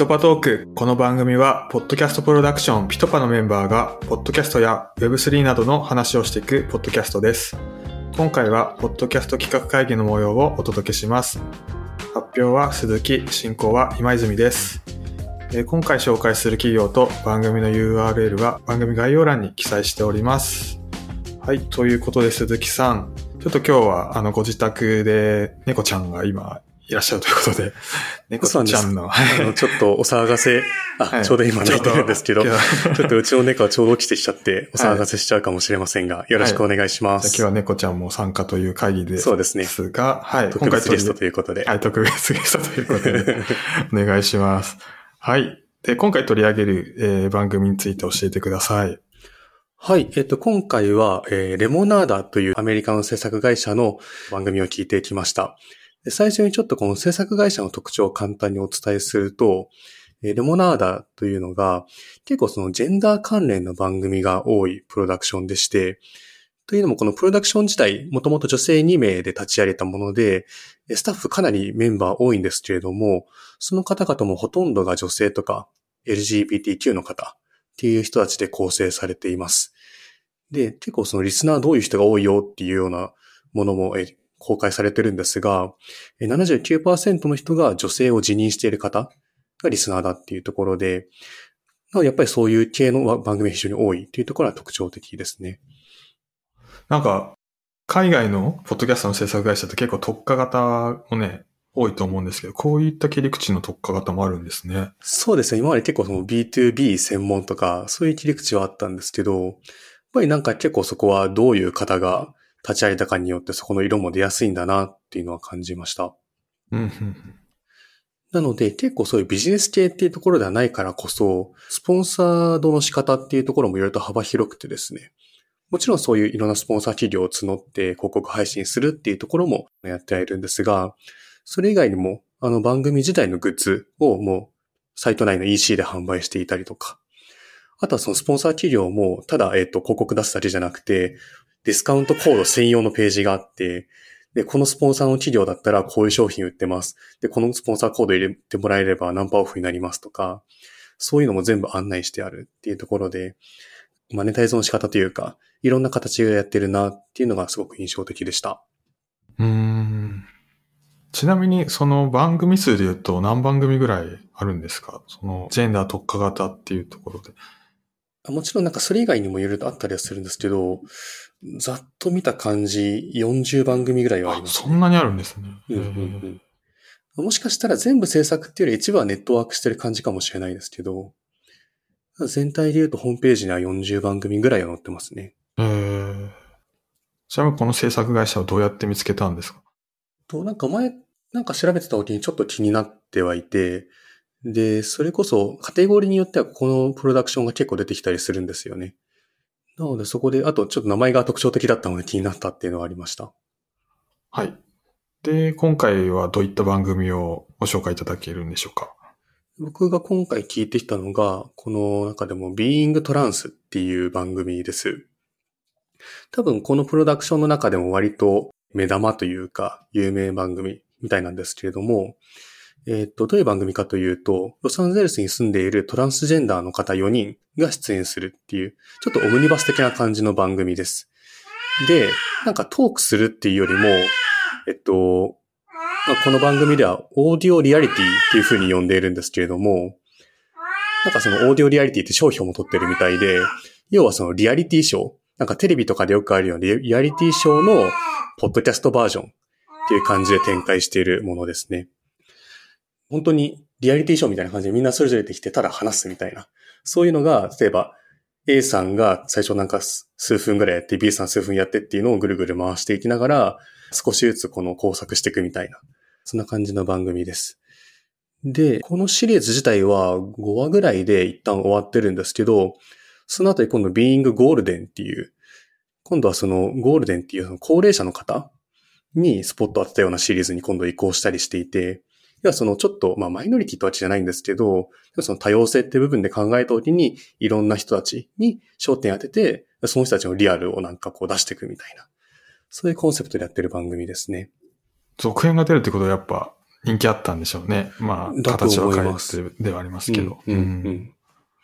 トパトーク。この番組は、ポッドキャストプロダクションピトパのメンバーが、ポッドキャストや Web3 などの話をしていくポッドキャストです。今回は、ポッドキャスト企画会議の模様をお届けします。発表は鈴木、進行は今泉です。今回紹介する企業と番組の URL は番組概要欄に記載しております。はい、ということで鈴木さん、ちょっと今日はあのご自宅で猫ちゃんが今いらっしゃるということで、猫ちゃんの、あの、ちょっとお騒がせ、あ、はいちょうど今泣いてるんですけど、ちょっとうちの猫はちょうど起きてきちゃって、お騒がせしちゃうかもしれませんが、よろしくお願いします。じゃあ今日は猫ちゃんも参加という会議でそうですねすが、はい、特別ゲスト取ということで。りはい、特別ゲストということで、お願いします。はい。で、今回取り上げる、えー番組について教えてください。はい。えっと、今回は、えーレモナーダというアメリカの制作会社の番組を聞いてきました。最初にちょっとこの制作会社の特徴を簡単にお伝えすると、レモナーダというのが結構そのジェンダー関連の番組が多いプロダクションでして、というのもこのプロダクション自体、もともと女性2名で立ち上げたもので、スタッフかなりメンバー多いんですけれども、その方々もほとんどが女性とか LGBTQ の方っていう人たちで構成されています。で、結構そのリスナーどういう人が多いよっていうようなものも公開されてるんですが、え79%の人が女性を自認している方がリスナーだっていうところでやっぱりそういう系の番組が非常に多いっていうところは特徴的ですね。なんか、海外のポッドキャストの制作会社って結構特化型もね、多いと思うんですけど、こういった切り口の特化型もあるんですね。そうですね。今まで結構その B2B 専門とか、そういう切り口はあったんですけど、やっぱりなんか結構そこはどういう方が立ち上げたかによってそこの色も出やすいんだなっていうのは感じました。なので結構そういうビジネス系っていうところではないからこそ、スポンサードの仕方っていうところもいろいろと幅広くてですね。もちろんそういういろんなスポンサー企業を募って広告配信するっていうところもやってはいるんですが、それ以外にもあの番組自体のグッズをもうサイト内の EC で販売していたりとか、あとはそのスポンサー企業もただ、えっ、と、広告出すだけじゃなくて、ディスカウントコード専用のページがあって、で、このスポンサーの企業だったらこういう商品売ってます。で、このスポンサーコード入れてもらえればナンパオフになりますとか、そういうのも全部案内してあるっていうところで、マネタイズの仕方というか、いろんな形でやってるなっていうのがすごく印象的でした。うん。ちなみに、その番組数で言うと何番組ぐらいあるんですか？その、ジェンダー特化型っていうところで。もちろんなんかそれ以外にもいろいろとあったりはするんですけど、ざっと見た感じ40番組ぐらいはありあ、ます、そんなにあるんですね。うんうんうん。もしかしたら全部制作っていうより一部はネットワークしてる感じかもしれないですけど、全体で言うとホームページには40番組ぐらいは載ってますね。えー、ちなみにこの制作会社をどうやって見つけたんですか？と、なんか前、なんか調べてた時にちょっと気になってはいて、で、それこそカテゴリーによってはこのプロダクションが結構出てきたりするんですよね。なのでそこで、あとちょっと名前が特徴的だったので気になったっていうのはありました。はい。で、今回はどういった番組をご紹介いただけるんでしょうか？僕が今回聞いてきたのが、この中でも Being Trans っていう番組です。多分このプロダクションの中でも割と目玉というか有名番組みたいなんですけれども、えっ、と、どういう番組かというと、ロサンゼルスに住んでいるトランスジェンダーの方4人が出演するっていう、ちょっとオムニバス的な感じの番組です。で、なんかトークするっていうよりも、えっと、まあこの番組ではオーディオリアリティっていう風に呼んでいるんですけれども、なんかそのオーディオリアリティって商標も取ってるみたいで、要はそのリアリティショー、なんかテレビとかでよくあるようなリアリティショーのポッドキャストバージョンっていう感じで展開しているものですね。本当にリアリティショーみたいな感じでみんなそれぞれできてただ話すみたいな。そういうのが、例えば A さんが最初なんか数分ぐらいやって B さん数分やってっていうのをぐるぐる回していきながら少しずつこの工作していくみたいな。そんな感じの番組です。で、このシリーズ自体は5話ぐらいで一旦終わってるんですけど、その後に今度 Being Golden っていう、今度はそのゴールデンっていう高齢者の方にスポットを当てたようなシリーズに今度移行したりしていて、要はそのちょっと、まあマイノリティとはわけじゃないんですけど、その多様性って部分で考えたときに、いろんな人たちに焦点当てて、その人たちのリアルをなんかこう出していくみたいな。そういうコンセプトでやってる番組ですね。続編が出るってことはやっぱ人気あったんでしょうね。まあ、形は変えてではありますけど。うん、うん、ううんん。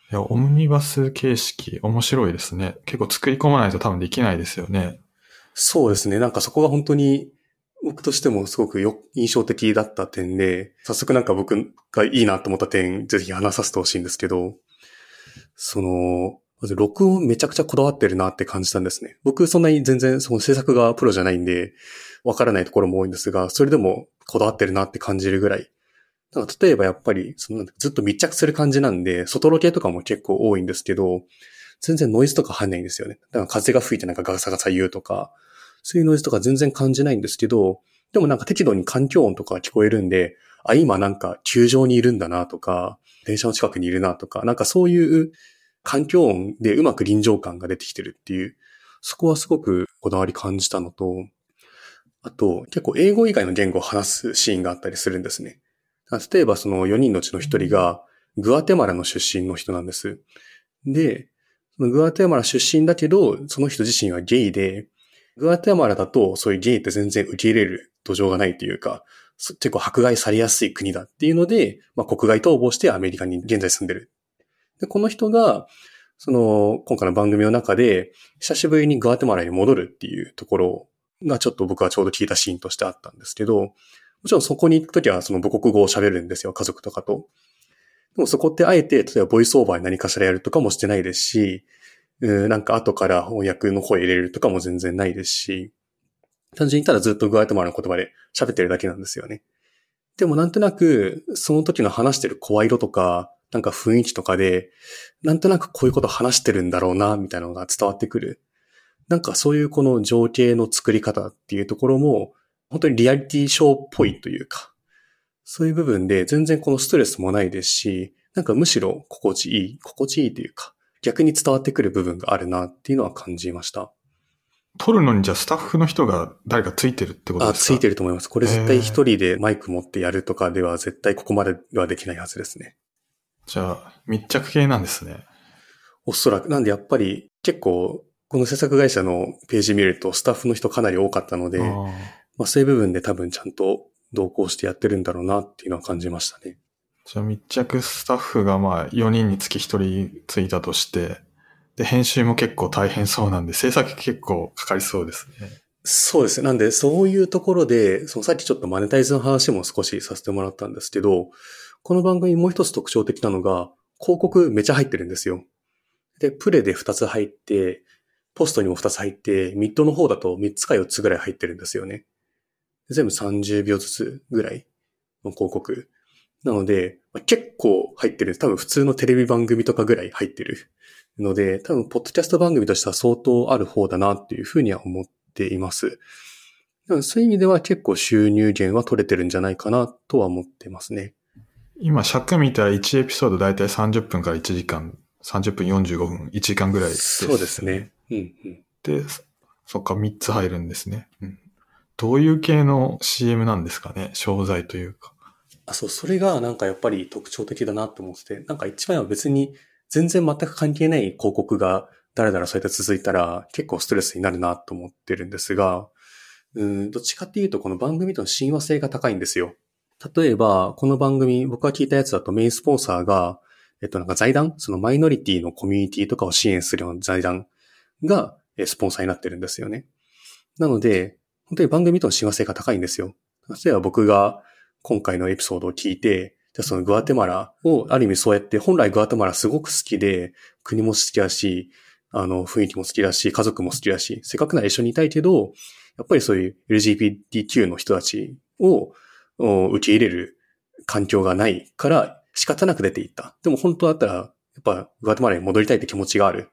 いや、オムニバス形式、面白いですね。結構作り込まないと多分できないですよね。そうですね。なんかそこが本当に僕としてもすごくよ印象的だった点で、早速なんか僕がいいなと思った点、ぜひ話させてほしいんですけど、その、まず録音めちゃくちゃこだわってるなって感じたんですね。僕そんなに全然その制作がプロじゃないんで、わからないところも多いんですが、それでもこだわってるなって感じるぐらい。なんか例えばやっぱり、そのずっと密着する感じなんで、外ロケとかも結構多いんですけど、全然ノイズとか入んないんですよね。だから風が吹いてなんかガサガサ言うとか、そういうノイズとか全然感じないんですけど、でもなんか適度に環境音とか聞こえるんで、あ、今なんか球場にいるんだなとか、電車の近くにいるなとか、なんかそういう環境音でうまく臨場感が出てきてるっていう、そこはすごくこだわり感じたのと、あと結構英語以外の言語を話すシーンがあったりするんですね。例えばその4人のうちの1人がグアテマラの出身の人なんです。で、グアテマラ出身だけど、その人自身はゲイで、グアテマラだとそういうゲイって全然受け入れる土壌がないというか、結構迫害されやすい国だっていうので、まあ、国外逃亡してアメリカに現在住んでる。で、この人が、その、今回の番組の中で、久しぶりにグアテマラに戻るっていうところがちょっと僕はちょうど聞いたシーンとしてあったんですけど、もちろんそこに行くときはその母国語を喋るんですよ、家族とかと。でもそこってあえて、例えばボイスオーバーに何かしらやるとかもしてないですし、なんか後から翻訳の声入れるとかも全然ないですし、単純にただずっとグアテマラの言葉で喋ってるだけなんですよね。でもなんとなく、その時の話してる声色とか、なんか雰囲気とかで、なんとなくこういうこと話してるんだろうな、みたいなのが伝わってくる。なんかそういうこの情景の作り方っていうところも、本当にリアリティショーっぽいというか、そういう部分で全然このストレスもないですし、なんかむしろ心地いい、心地いいというか、逆に伝わってくる部分があるなっていうのは感じました。撮るのにじゃあスタッフの人が誰かついてるってことあ、ですか？ついてると思います。これ絶対一人でマイク持ってやるとかでは絶対ここまではできないはずですね。じゃあ、密着系なんですね。おそらく。なんでやっぱり結構、この制作会社のページ見るとスタッフの人かなり多かったので、あーまあそういう部分で多分ちゃんと同行してやってるんだろうなっていうのは感じましたね。じゃあ密着スタッフがまあ4人につき1人ついたとして、で、編集も結構大変そうなんで、制作結構かかりそうですね。そうですね。なんでそういうところで、そのさっきちょっとマネタイズの話も少しさせてもらったんですけど、この番組もう一つ特徴的なのが、広告めちゃ入ってるんですよ。で、プレで2つ入って、ポストにも2つ入って、ミッドの方だと3つか4つぐらい入ってるんですよね。全部30秒ずつぐらいの広告。なので、まあ結構入ってる。多分普通のテレビ番組とかぐらい入ってる。ので、多分ポッドキャスト番組としては相当ある方だなっていうふうには思っています。そういう意味では結構収入源は取れてるんじゃないかなとは思ってますね。今尺見たら1エピソードだいたい30分から1時間、30分45分、1時間ぐらいです、そうです。ね。うんうん。で、そっか、3つ入るんですね。うん、どういう系の CM なんですかね？商材というか。あ、そう、それがなんかやっぱり特徴的だなと思ってて、なんか一番は別に全然全く関係ない広告がだらだらそうやって続いたら結構ストレスになるなと思ってるんですが、うん、どっちかっていうとこの番組との親和性が高いんですよ。例えば、この番組、僕が聞いたやつだとメインスポンサーが、えっとなんか財団そのマイノリティのコミュニティとかを支援するような財団がえスポンサーになってるんですよね。なので、本当に番組との親和性が高いんですよ。例えば僕が今回のエピソードを聞いて、じゃあそのグアテマラをある意味そうやって本来グアテマラすごく好きで、国も好きだし、あの雰囲気も好きだし、家族も好きだし、せっかくなら一緒にいたいけど、やっぱりそういう LGBTQ の人たちをお受け入れる環境がないから仕方なく出ていった。でも本当だったら、やっぱグアテマラに戻りたいって気持ちがある。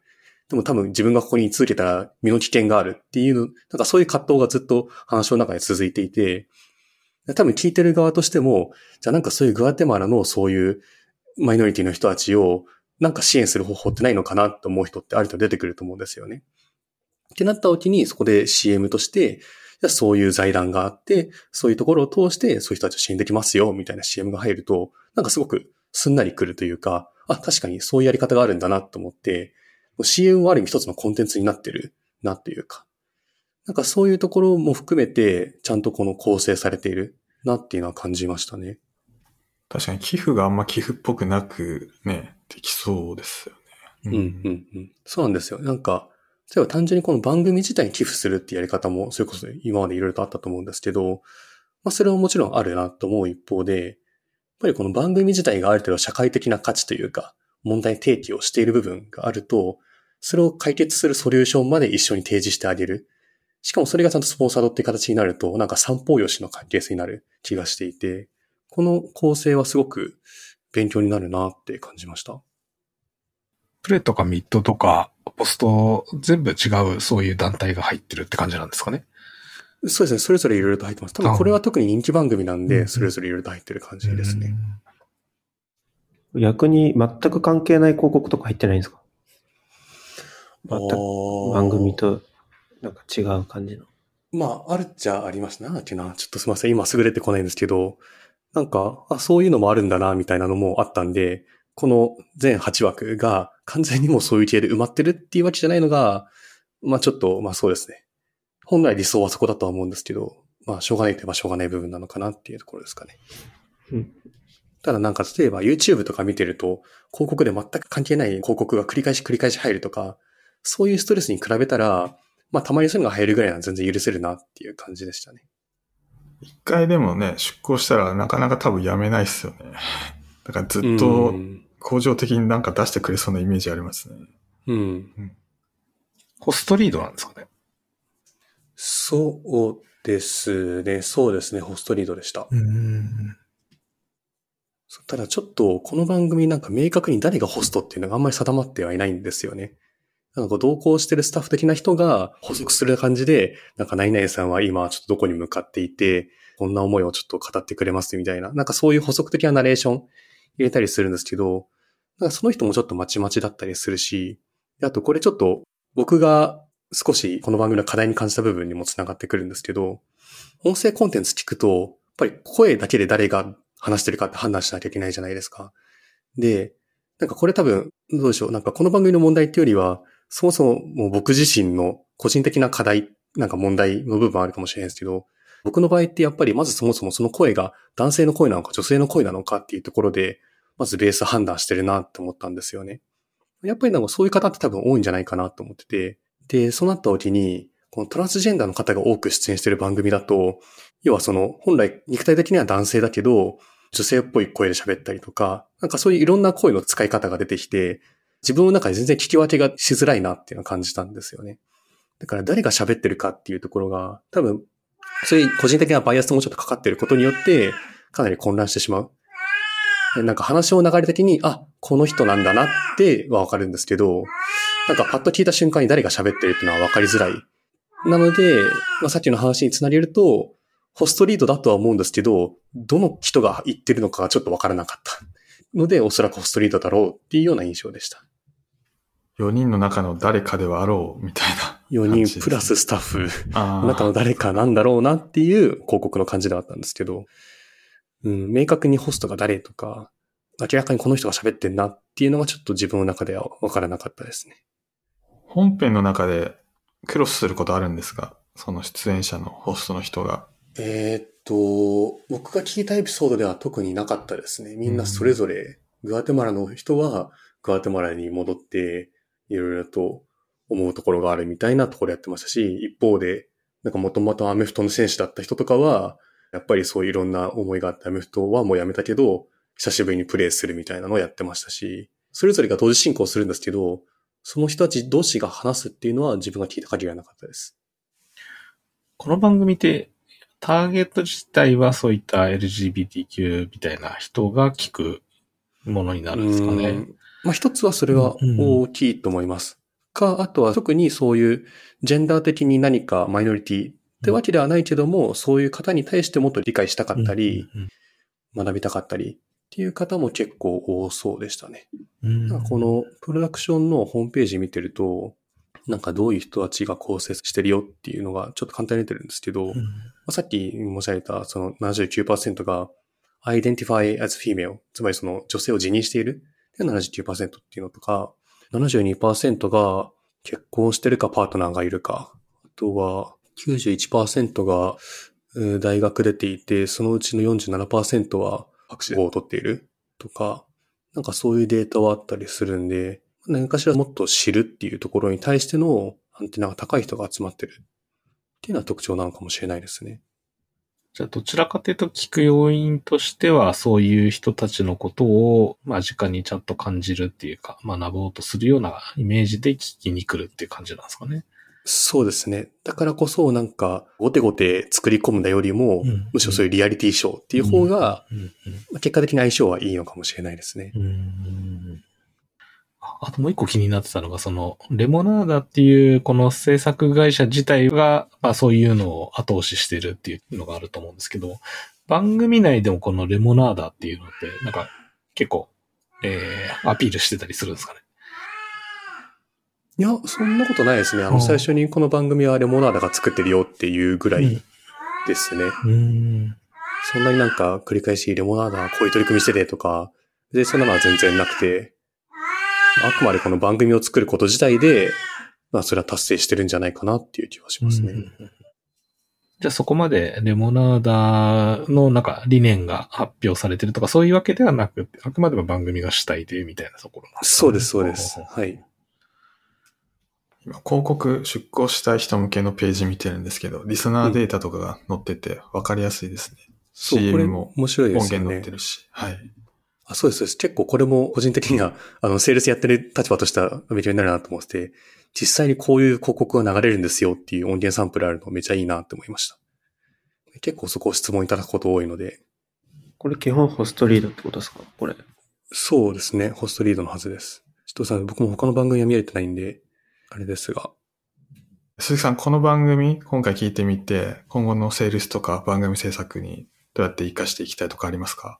でも多分自分がここに居続けたら身の危険があるっていうの、なんかそういう葛藤がずっと話の中で続いていて、多分聞いてる側としても、じゃあなんかそういうグアテマラのそういうマイノリティの人たちをなんか支援する方法ってないのかなと思う人ってあると出てくると思うんですよね。ってなった時にそこで CM として、じゃあそういう財団があって、そういうところを通してそういう人たちを支援できますよみたいな CM が入ると、なんかすごくすんなり来るというか、あ、確かにそういうやり方があるんだなと思って、CM はある意味一つのコンテンツになってるなっていうか、なんかそういうところも含めて、ちゃんとこの構成されている。なっていうのは感じましたね。確かに寄付があんま寄付っぽくなくね、できそうですよね。うん、うん、うん。そうなんですよ。なんか、例えば単純にこの番組自体に寄付するってやり方も、それこそ今までいろいろとあったと思うんですけど、まあそれはもちろんあるなと思う一方で、やっぱりこの番組自体がある程度社会的な価値というか、問題提起をしている部分があると、それを解決するソリューションまで一緒に提示してあげる。しかもそれがちゃんとスポンサードっていう形になると、なんか三方よしの関係性になる気がしていて、この構成はすごく勉強になるなって感じました。プレとかミッドとか、ポスト、全部違うそういう団体が入ってるって感じなんですかね？そうですね。それぞれいろいろと入ってます。多分これは特に人気番組なんで、それぞれいろいろと入ってる感じですね。逆に全く関係ない広告とか入ってないんですか？全く番組となんか違う感じの。まあ、あるっちゃあります。なんだっけな。ちょっとすみません。今すぐ出てこないんですけど、なんか、あ、そういうのもあるんだな、みたいなのもあったんで、この全8枠が完全にもうそういう系で埋まってるっていうわけじゃないのが、まあちょっと、まあそうですね。本来理想はそこだとは思うんですけど、まあしょうがないといえばしょうがない部分なのかなっていうところですかね。うんただなんか例えば YouTube とか見てると、広告で全く関係ない広告が繰り返し繰り返し入るとか、そういうストレスに比べたら、まあたまにそういうのが入るぐらいなら全然許せるなっていう感じでしたね。一回でもね、出向したらなかなか多分やめないっすよね。だからずっうとん向上的になんか出してくれそうなイメージありますね。うん。ホストリードなんですかね。そうですね。そうですね。ホストリードでした。うん。ただちょっとこの番組なんか明確に誰がホストっていうのがあんまり定まってはいないんですよね。なんか同行してるスタッフ的な人が補足する感じで、なんか何々さんは今ちょっとどこに向かっていて、こんな思いをちょっと語ってくれますみたいな、なんかそういう補足的なナレーション入れたりするんですけど、なんかその人もちょっとまちまちだったりするし、あとこれちょっと僕が少しこの番組の課題に感じた部分にもつながってくるんですけど、音声コンテンツ聞くと、やっぱり声だけで誰が話してるかって判断しなきゃいけないじゃないですか。で、なんかこれ多分、どうでしょう。なんかこの番組の問題っていうよりは、そもそももう僕自身の個人的な課題、なんか問題の部分あるかもしれないですけど、僕の場合ってやっぱりまずそもそもその声が男性の声なのか女性の声なのかっていうところで、まずベース判断してるなって思ったんですよね。やっぱりなんかそういう方って多分多いんじゃないかなと思ってて、で、そうなった時に、このトランスジェンダーの方が多く出演してる番組だと、要はその本来肉体的には男性だけど、女性っぽい声で喋ったりとか、なんかそういういろんな声の使い方が出てきて、自分の中で全然聞き分けがしづらいなっていうのを感じたんですよね。だから誰が喋ってるかっていうところが、多分、そういう個人的なバイアスもちょっとかかってることによって、かなり混乱してしまう。なんか話の流れ的に、あ、この人なんだなってはわかるんですけど、なんかパッと聞いた瞬間に誰が喋ってるっていうのはわかりづらい。なので、まあ、さっきの話につなげると、ホストリードだとは思うんですけど、どの人が言ってるのかがちょっとわからなかった。ので、おそらくホストリードだろうっていうような印象でした。4人の中の誰かではあろうみたいな。4人プラススタッフあの中の誰かなんだろうなっていう広告の感じではあったんですけど、うん、明確にホストが誰とか、明らかにこの人が喋ってんなっていうのがちょっと自分の中ではわからなかったですね。本編の中でクロスすることあるんですが、その出演者のホストの人が。えーっと、僕が聞いたエピソードでは特になかったですね。みんなそれぞれ、グアテマラの人はグアテマラに戻って、いろいろと思うところがあるみたいなところやってましたし、一方で、なんかもともとアメフトの選手だった人とかは、やっぱりそういろんな思いがあってアメフトはもうやめたけど、久しぶりにプレイするみたいなのをやってましたし、それぞれが同時進行するんですけど、その人たち同士が話すっていうのは自分が聞いた限りはなかったです。この番組って、ターゲット自体はそういった LGBTQ みたいな人が聞くものになるんですかね。うんまあ一つはそれは大きいと思います。か、あとは特にそういうジェンダー的に何かマイノリティってわけではないけども、そういう方に対してもっと理解したかったり、うん学びたかったりっていう方も結構多そうでしたね。うん。なんかこのプロダクションのホームページ見てると、なんかどういう人たちが構成してるよっていうのがちょっと簡単に出てるんですけど、うん。まあさっき申し上げたその79%が identify as female、つまりその女性を自認しているで79%っていうのとか、72%が結婚してるかパートナーがいるか、あとは91%がう大学出ていて、そのうちの47%は博士号を取っている。とか、なんかそういうデータはあったりするんで、何かしらもっと知るっていうところに対してのアンテナが高い人が集まってる。っていうのは特徴なのかもしれないですね。じゃあ、どちらかというと聞く要因としては、そういう人たちのことを、まあ、直にちゃんと感じるっていうか、学ぼうとするようなイメージで聞きに来るっていう感じなんですかね。そうですね。だからこそ、なんか、ごてごて作り込んだよりも、うん、むしろそういうリアリティショーっていう方が、結果的に相性はいいのかもしれないですね。うんあともう一個気になってたのが、その、レモナーダっていうこの制作会社自体が、まあそういうのを後押ししてるっていうのがあると思うんですけど、番組内でもこのレモナーダっていうのって、なんか結構、えー、アピールしてたりするんですかね？いや、そんなことないですね。あの、最初にこの番組はレモナーダが作ってるよっていうぐらいですね。うん、そんなになんか繰り返しレモナーダこういう取り組みしててとか、で、そんなのは全然なくて、あくまでこの番組を作ること自体で、まあそれは達成してるんじゃないかなっていう気はしますね。じゃあそこまでレモナーダのなんか理念が発表されてるとかそういうわけではなくて、あくまでも番組が主体でみたいなところなんですか、ね、そうです、そうです。はい。今、広告出稿したい人向けのページ見てるんですけど、リスナーデータとかが載ってて分かりやすいですね。うん、CM も面白いですね。音源載ってるし。はい。あそうです、そうです。結構これも個人的には、あの、セールスやってる立場としては勉強になるなと思ってて、実際にこういう広告が流れるんですよっていう音源サンプルあるのめっちゃいいなって思いました。結構そこを質問いただくこと多いので。これ基本ホストリードってことですか？これ。そうですね。ホストリードのはずです。ちょっとさ、僕も他の番組は見れてないんで、あれですが。鈴木さん、この番組、今回聞いてみて、今後のセールスとか番組制作にどうやって活かしていきたいとかありますか？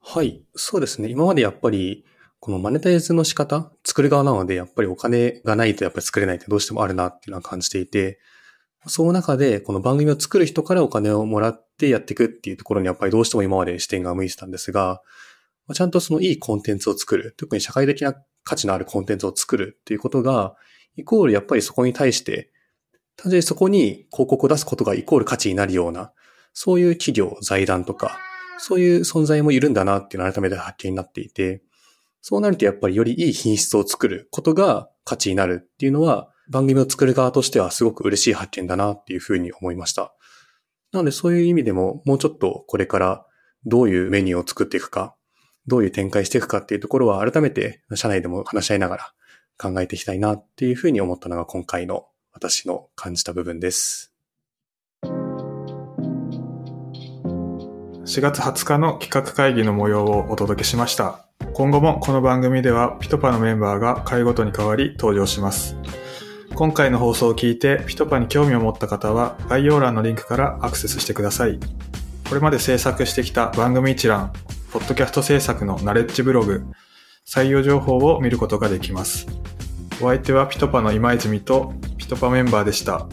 はい。そうですね。今までやっぱり、このマネタイズの仕方、作る側なので、やっぱりお金がないとやっぱり作れないってどうしてもあるなっていうのは感じていて、その中で、この番組を作る人からお金をもらってやっていくっていうところにやっぱりどうしても今まで視点が向いてたんですが、ちゃんとそのいいコンテンツを作る、特に社会的な価値のあるコンテンツを作るっていうことが、イコールやっぱりそこに対して、単純にそこに広告を出すことがイコール価値になるような、そういう企業、財団とか、そういう存在もいるんだなっていうのを改めて発見になっていて、そうなるとやっぱりよりいい品質を作ることが価値になるっていうのは、番組を作る側としてはすごく嬉しい発見だなっていうふうに思いました。なのでそういう意味でももうちょっとこれからどういうメニューを作っていくか、どういう展開していくかっていうところは改めて社内でも話し合いながら考えていきたいなっていうふうに思ったのが今回の私の感じた部分です。4月20日の企画会議の模様をお届けしました。今後もこの番組ではピトパのメンバーが回ごとに変わり登場します。今回の放送を聞いてピトパに興味を持った方は概要欄のリンクからアクセスしてください。これまで制作してきた番組一覧、ポッドキャスト制作のナレッジブログ、採用情報を見ることができます。お相手はピトパの今泉とピトパメンバーでした。